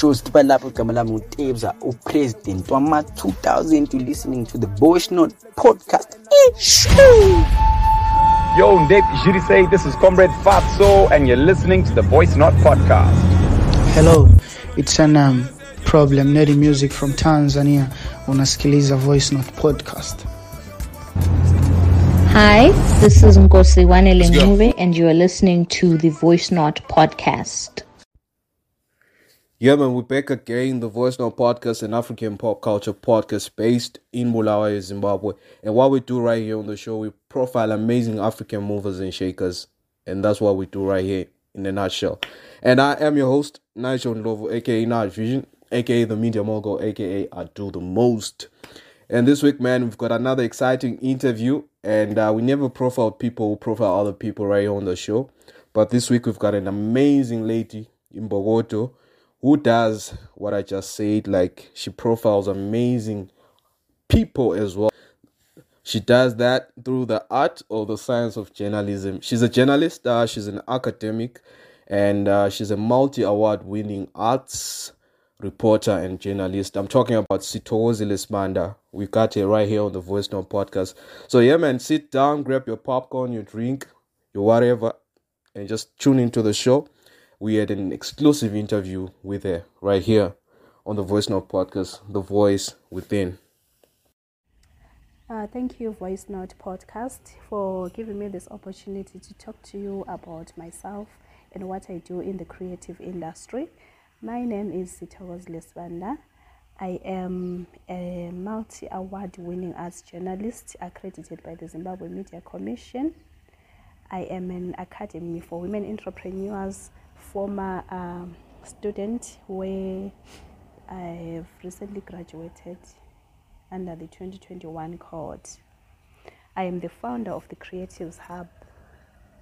shows tiba lapho igama lami utebza upresident wama-2000 you listening to the voice note podcast Yo, Ndep say this is Comrade Fatso, and you're listening to the Voice Note Podcast. Hello, it's an um, problem nerdy music from Tanzania. Unasikiliza Voice Note Podcast. Hi, this is Nkosiwane Lenguve, and you are listening to the Voice Note podcast. Yeah, man, we're back again. The Voice Note podcast, an African pop culture podcast based in Bulawayo, Zimbabwe. And what we do right here on the show, we profile amazing African movers and shakers. And that's what we do right here in a nutshell. And I am your host, Nigel Ndlovu, aka Nige Vision, aka the Media Mogul, aka I Do the Most. And this week, man, we've got another exciting interview. And uh, we never profile people who profile other people right here on the show. But this week, we've got an amazing lady in Bogota who does what I just said. Like she profiles amazing people as well. She does that through the art or the science of journalism. She's a journalist, uh, she's an academic, and uh, she's a multi award winning arts reporter and journalist. I'm talking about Sithokozile Sibanda. We got her right here on the Voice Note podcast. So, yeah, man, sit down, grab your popcorn, your drink, your whatever, and just tune into the show we had an exclusive interview with her right here on the Voice Note podcast, The Voice Within. Uh, thank you, Voice Note Podcast, for giving me this opportunity to talk to you about myself and what I do in the creative industry. My name is Sithokozile Sibanda. I am a multi award winning arts journalist accredited by the Zimbabwe Media Commission. I am an academy for women entrepreneurs former um, student where I've recently graduated under the 2021 cohort. I am the founder of the Creatives Hub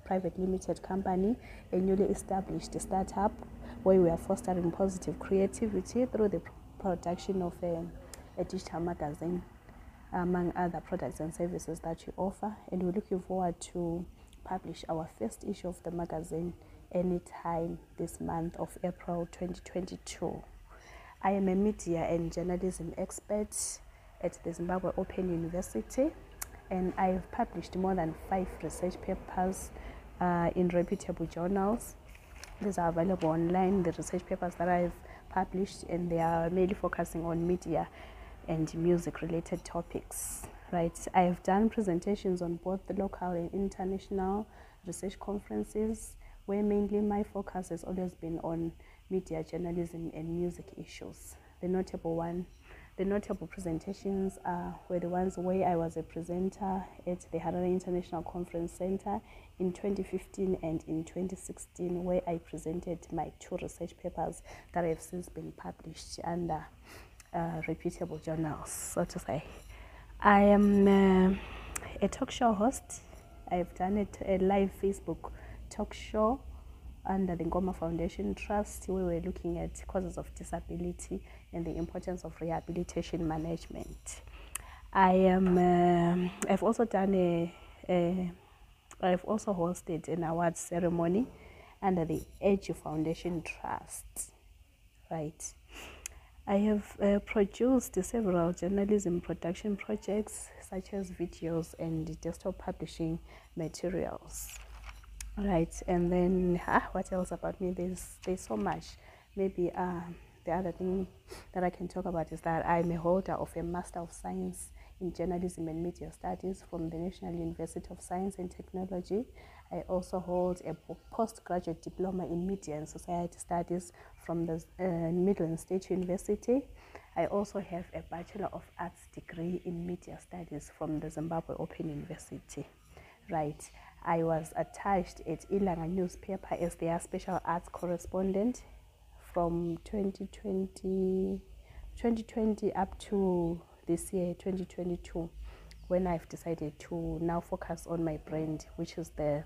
Private Limited Company, a newly established startup where we are fostering positive creativity through the production of a, a digital magazine, among other products and services that we offer. And we're looking forward to publish our first issue of the magazine anytime this month of April 2022. I am a media and journalism expert at the Zimbabwe Open University and I've published more than five research papers uh, in reputable journals. These are available online, the research papers that I've published, and they are mainly focusing on media and music related topics. Right, I've done presentations on both the local and international research conferences where mainly my focus has always been on media journalism and music issues. The notable one, the notable presentations uh, were the ones where I was a presenter at the Harare International Conference Center in 2015 and in 2016, where I presented my two research papers that have since been published under uh, reputable journals, so to say. I am uh, a talk show host. I've done it a live Facebook talk show under the Ngoma Foundation Trust, where we're looking at causes of disability and the importance of rehabilitation management. I am. Uh, I've also done a, a. I've also hosted an awards ceremony under the Edge Foundation Trust. Right. I have uh, produced several journalism production projects, such as videos and desktop publishing materials right and then ah, what else about me? There's there's so much. Maybe uh, the other thing that i can talk about is that i'm a holder of a master of science in journalism and media studies from the national university of science and technology. I also hold a postgraduate diploma in media and society studies from the uh, midland state university. I also have a bachelor of arts degree in media studies from the zimbabwe open university. Right I was attached at Ilanga newspaper as their special arts correspondent from 2020, 2020 up to this year, 2022, when I've decided to now focus on my brand, which is the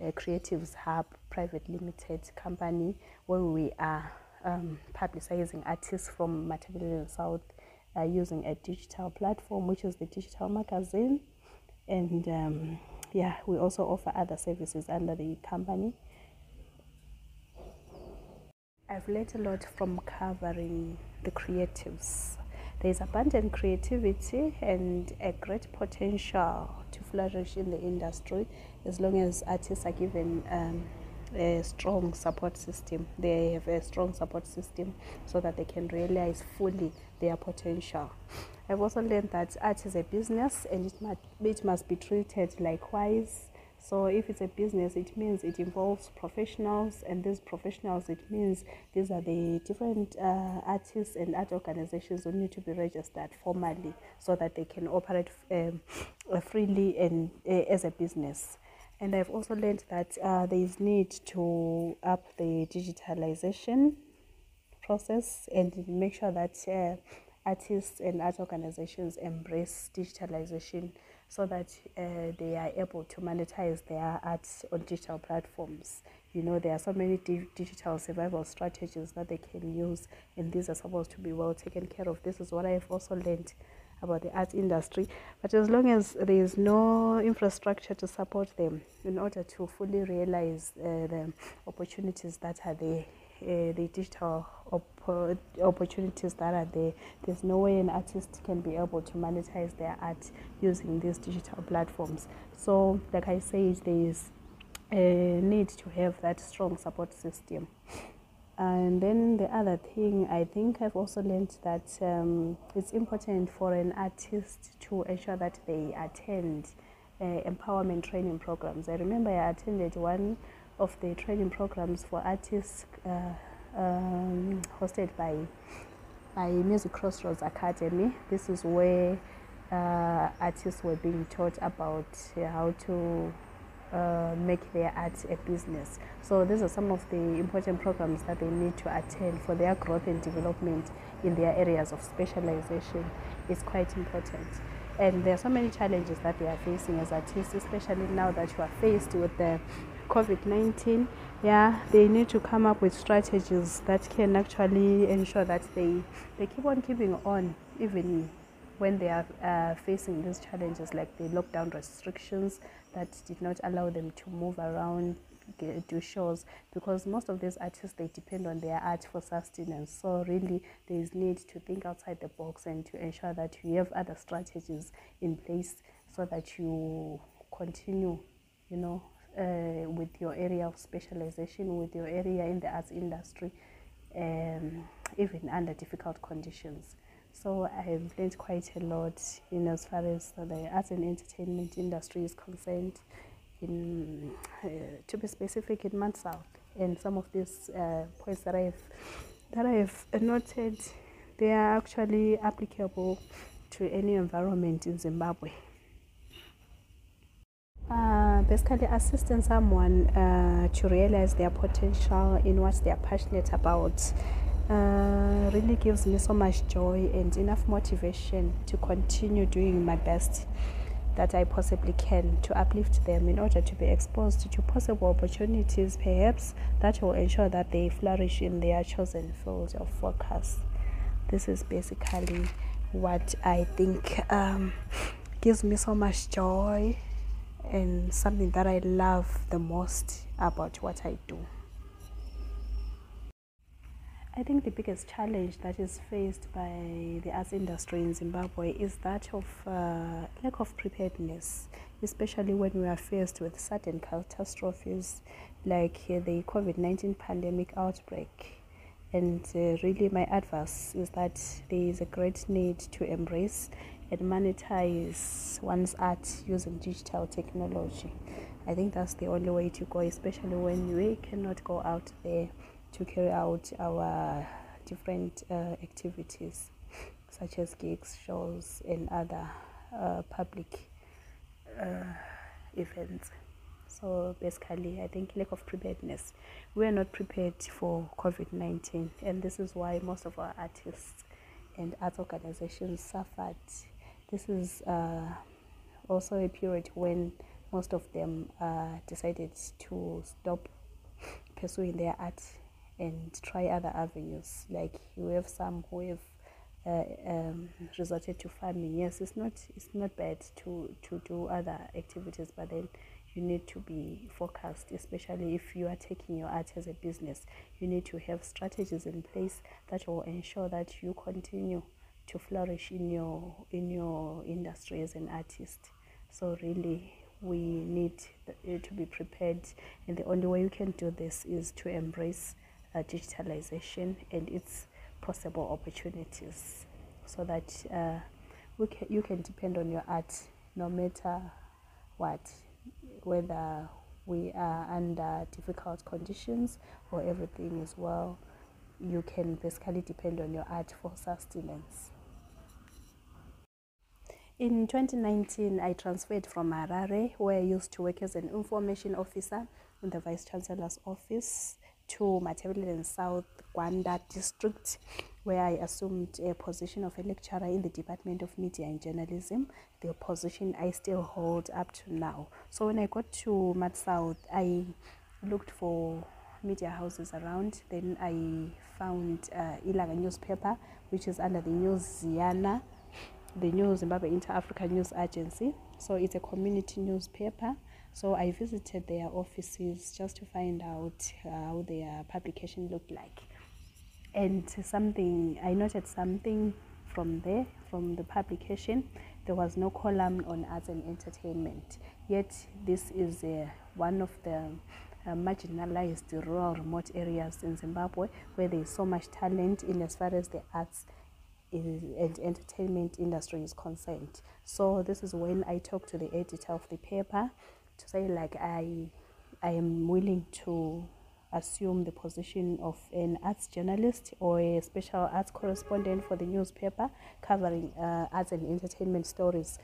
uh, Creatives Hub Private Limited company, where we are um, publicizing artists from Matabele South uh, using a digital platform, which is the digital magazine. And um, yeah, we also offer other services under the company. I've learned a lot from covering the creatives. There's abundant creativity and a great potential to flourish in the industry as long as artists are given um, a strong support system. They have a strong support system so that they can realize fully their potential. I've also learned that art is a business and it must, it must be treated likewise. So if it's a business, it means it involves professionals, and these professionals, it means these are the different uh, artists and art organizations who need to be registered formally so that they can operate um, freely and uh, as a business. And I've also learned that uh, there is need to up the digitalization process and make sure that uh, artists and art organizations embrace digitalization so that uh, they are able to monetize their art on digital platforms. You know, there are so many di- digital survival strategies that they can use, and these are supposed to be well taken care of. This is what I've also learned about the art industry. But as long as there is no infrastructure to support them in order to fully realize uh, the opportunities that are there, uh, the digital op- opportunities that are there, there's no way an artist can be able to monetize their art using these digital platforms. So, like I said, there is a need to have that strong support system. And then the other thing, I think I've also learned that um, it's important for an artist to ensure that they attend uh, empowerment training programs. I remember I attended one of the training programs for artists uh, um, hosted by by Music Crossroads Academy. This is where uh, artists were being taught about how to uh, make their art a business. So these are some of the important programs that they need to attend for their growth and development in their areas of specialization. It's quite important. And there are so many challenges that they are facing as artists, especially now that you are faced with the COVID 19. Yeah, they need to come up with strategies that can actually ensure that they, they keep on keeping on, even when they are uh, facing these challenges like the lockdown restrictions that did not allow them to move around do shows because most of these artists they depend on their art for sustenance. So really there is need to think outside the box and to ensure that you have other strategies in place so that you continue you know uh, with your area of specialization with your area in the arts industry um, even under difficult conditions so I've learned quite a lot in as far as the arts and entertainment industry is concerned. In uh, to be specific, in Mat South, and some of these uh, points that I've that I've noted, they are actually applicable to any environment in Zimbabwe. Uh, basically, assisting someone uh, to realize their potential in what they are passionate about uh, really gives me so much joy and enough motivation to continue doing my best that I possibly can to uplift them in order to be exposed to possible opportunities, perhaps that will ensure that they flourish in their chosen field of focus. This is basically what I think um, gives me so much joy and something that I love the most about what I do. I think the biggest challenge that is faced by the arts industry in Zimbabwe is that of uh, lack of preparedness, especially when we are faced with sudden catastrophes like uh, the COVID 19 pandemic outbreak. And uh, really, my advice is that there is a great need to embrace and monetize one's art using digital technology. I think that's the only way to go, especially when we cannot go out there to carry out our different uh, activities such as gigs, shows, and other uh, public uh, events. So basically, I think lack of preparedness. We are not prepared for COVID 19, and this is why most of our artists and art organizations suffered. This is uh, also a period when most of them uh, decided to stop pursuing their art and try other avenues. Like you have some who have uh, um, resorted to farming. Yes, it's not it's not bad to to do other activities, but then you need to be focused, especially if you are taking your art as a business. You need to have strategies in place that will ensure that you continue to flourish in your in your industry as an artist. So really, we need to be prepared, and the only way you can do this is to embrace uh, digitalization and its possible opportunities, so that uh, we you can depend on your art no matter what, whether we are under difficult conditions or everything is well. You can basically depend on your art for sustenance. In 2019, I transferred from Harare, where I used to work as an information officer in the Vice Chancellor's office, to Matabeleland and South Gwanda district, where I assumed a position of a lecturer in the Department of Media and Journalism, the position I still hold up to now. So when I got to Mat South, I looked for media houses around. Then I found uh, Ilanga newspaper, which is under the News Ziana the New Zimbabwe Inter African News Agency. So it's a community newspaper. So I visited their offices just to find out how their publication looked like. And something, I noted something from there, from the publication. There was no column on arts and entertainment. Yet, this is uh, one of the uh, marginalized rural remote areas in Zimbabwe where there is so much talent in as far as the arts and entertainment industry is concerned. So this is when I talked to the editor of the paper to say like I I am willing to assume the position of an arts journalist or a special arts correspondent for the newspaper covering uh, arts and entertainment stories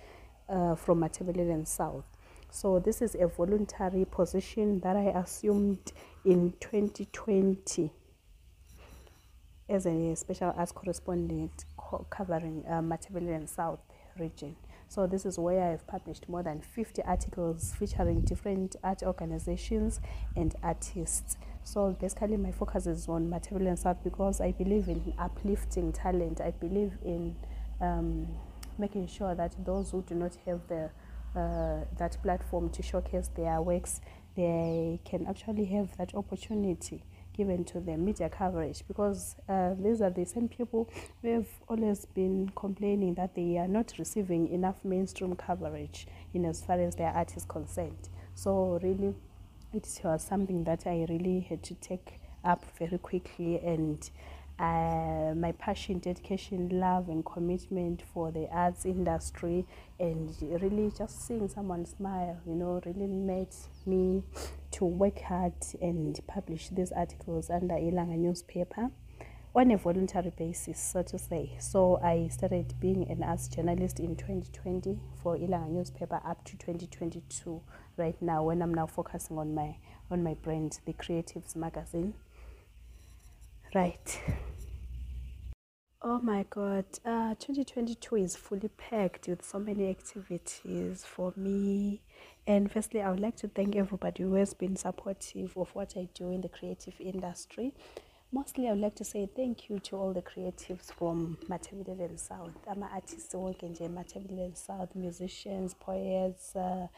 uh, from Matabeleland South. So this is a voluntary position that I assumed in 2020 as a special arts correspondent co- covering uh, Matabeleland South region. So this is where I've published more than 50 articles featuring different art organizations and artists. So basically my focus is on Matabeleland South because I believe in uplifting talent. I believe in um, making sure that those who do not have the uh, that platform to showcase their works, they can actually have that opportunity given to the media coverage because uh, these are the same people who have always been complaining that they are not receiving enough mainstream coverage in as far as their art is concerned. So really, it was something that I really had to take up very quickly and uh, my passion, dedication, love, and commitment for the arts industry, and really just seeing someone smile, you know, really made me to work hard and publish these articles under Ilanga newspaper on a voluntary basis, so to say. So I started being an arts journalist in 2020 for Ilanga newspaper up to 2022. Right now, when I'm now focusing on my on my brand, the Creatives magazine. Right. Oh my God, uh, 2022 is fully packed with so many activities for me. And firstly, I would like to thank everybody who has been supportive of what I do in the creative industry. Mostly, I would like to say thank you to all the creatives from Matabeleland South. I'm an artist working in Matabeleland South, musicians, poets, uh,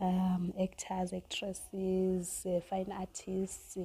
um, actors, actresses, uh, fine artists,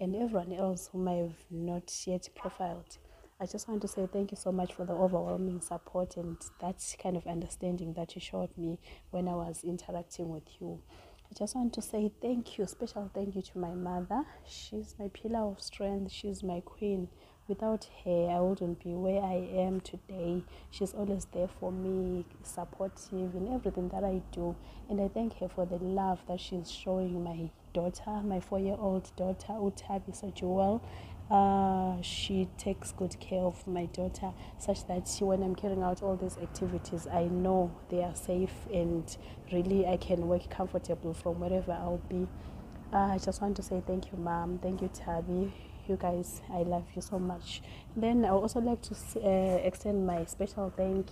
and everyone else whom I have not yet profiled. I just want to say thank you so much for the overwhelming support and that kind of understanding that you showed me when I was interacting with you. I just want to say thank you, special thank you to my mother. She's my pillar of strength, she's my queen. Without her, I wouldn't be where I am today. She's always there for me, supportive in everything that I do. And I thank her for the love that she's showing my daughter, my four year old daughter, Utabi Sajuel. Uh, she takes good care of my daughter such that she, when I'm carrying out all these activities, I know they are safe and really I can work comfortable from wherever I'll be. Uh, I just want to say thank you, mom. Thank you, Tabi. You guys, I love you so much. Then I would also like to uh, extend my special thank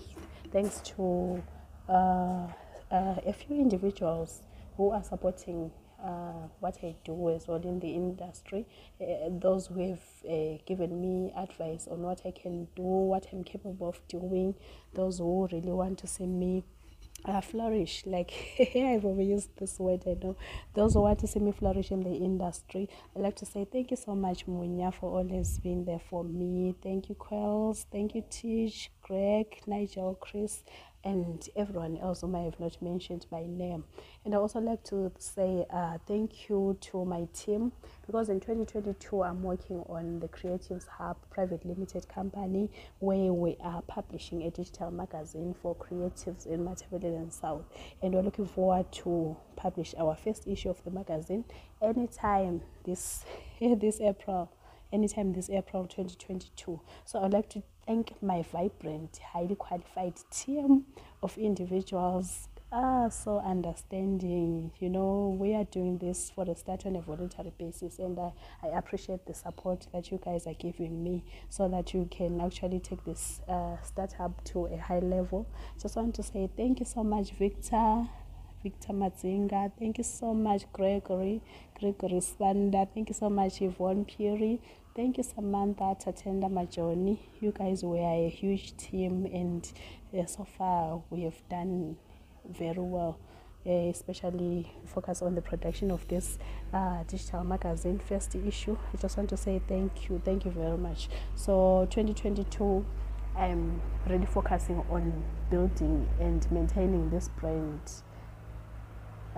thanks to uh, a few individuals who are supporting uh, what I do as well in the industry. Uh, those who have uh, given me advice on what I can do, what I'm capable of doing, those who really want to see me uh, flourish. Like I've overused this word. I know those who want to see me flourish in the industry. I'd like to say thank you so much, Munya, for always being there for me. Thank you, Quells. Thank you, Tish, Greg, Nigel, Chris and everyone else whom I have not mentioned by name. And I also like to say uh, thank you to my team because in 2022 I'm working on the Creatives Hub Private Limited Company where we are publishing a digital magazine for creatives in Matabeleland South. And we're looking forward to publish our first issue of the magazine anytime this this April anytime this April 2022. So I'd like to thank my vibrant, highly qualified team of individuals. Ah, so understanding. You know, we are doing this for the start on a voluntary basis, and I, I appreciate the support that you guys are giving me so that you can actually take this uh, startup to a high level. Just want to say thank you so much, Victor. Victor Matzinga. Thank you so much, Gregory. Gregory Spanda. Thank you so much, Yvonne Puri. Thank you, Samantha Tatenda Majoni. You guys were a huge team, and uh, so far we have done very well. Uh, especially focus on the production of this uh, digital magazine first issue. I just want to say thank you, thank you very much. So 2022, I'm really focusing on building and maintaining this brand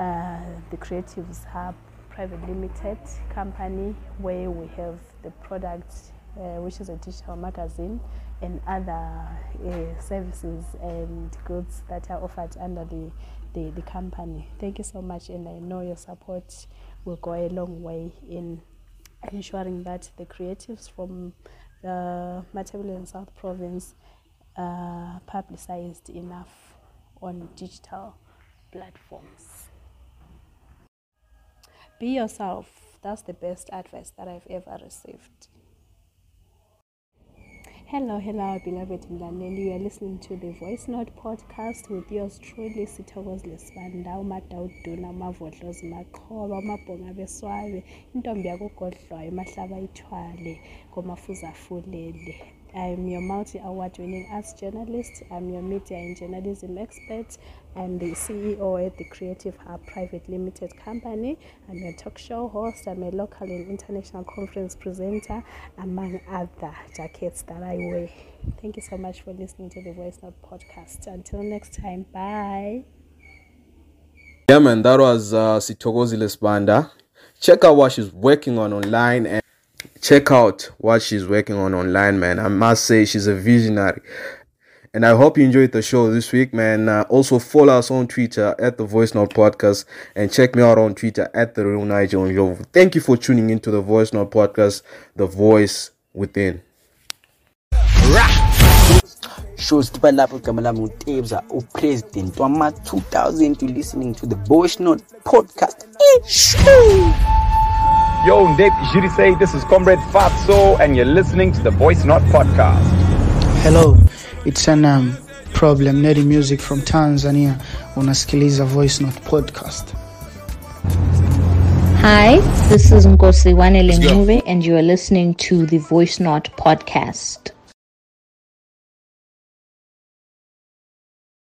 uh, the Creatives Hub Private Limited company, where we have the product, uh, which is a digital magazine, and other uh, services and goods that are offered under the, the, the company. Thank you so much, and I know your support will go a long way in ensuring that the creatives from the Matabeleland South Province are publicized enough on digital platforms. be yourself. That's the best advice that I've ever received. Hello, hello, beloved Mlaneli. You are listening to the Voice Note podcast with yours truly, Sithokoz Lesibanda, uMadawuduna, uMavodlozi Maqhoba, uMabhonga Beswabe, intombi yakugodlwayo, uMahlaba Ithwale, ngomafuzafulele. I'm your multi award winning arts journalist. I'm your media and journalism expert. I'm the CEO at the Creative Hub Private Limited Company. I'm a talk show host. I'm a local and international conference presenter, among other jackets that I wear. Thank you so much for listening to the Voice Note podcast. Until next time, bye. Yeah, man, that was uh, Sithokozile Sibanda. Check out what she's working on online and check out what she's working on online, man. I must say she's a visionary. And I hope you enjoyed the show this week, man. Uh, also follow us on Twitter at the Voice Note Podcast and check me out on Twitter at the Real Nigel Ndlovu. Thank you for tuning into the Voice Note Podcast, the voice within. shows tiba lapho igama lami ngutebza upresident wama-2000 you listening to the voice note podcast Ishoo! Yo, Ndep Jurisei, this is Comrade Fatso, and you're listening to the Voice Note Podcast. Hello, it's an um, problem Neri Music from Tanzania. on Unasikiliza Voice Note Podcast. Hi, this is Nkosi Wanele Ngube, and you are listening to the Voice Note podcast.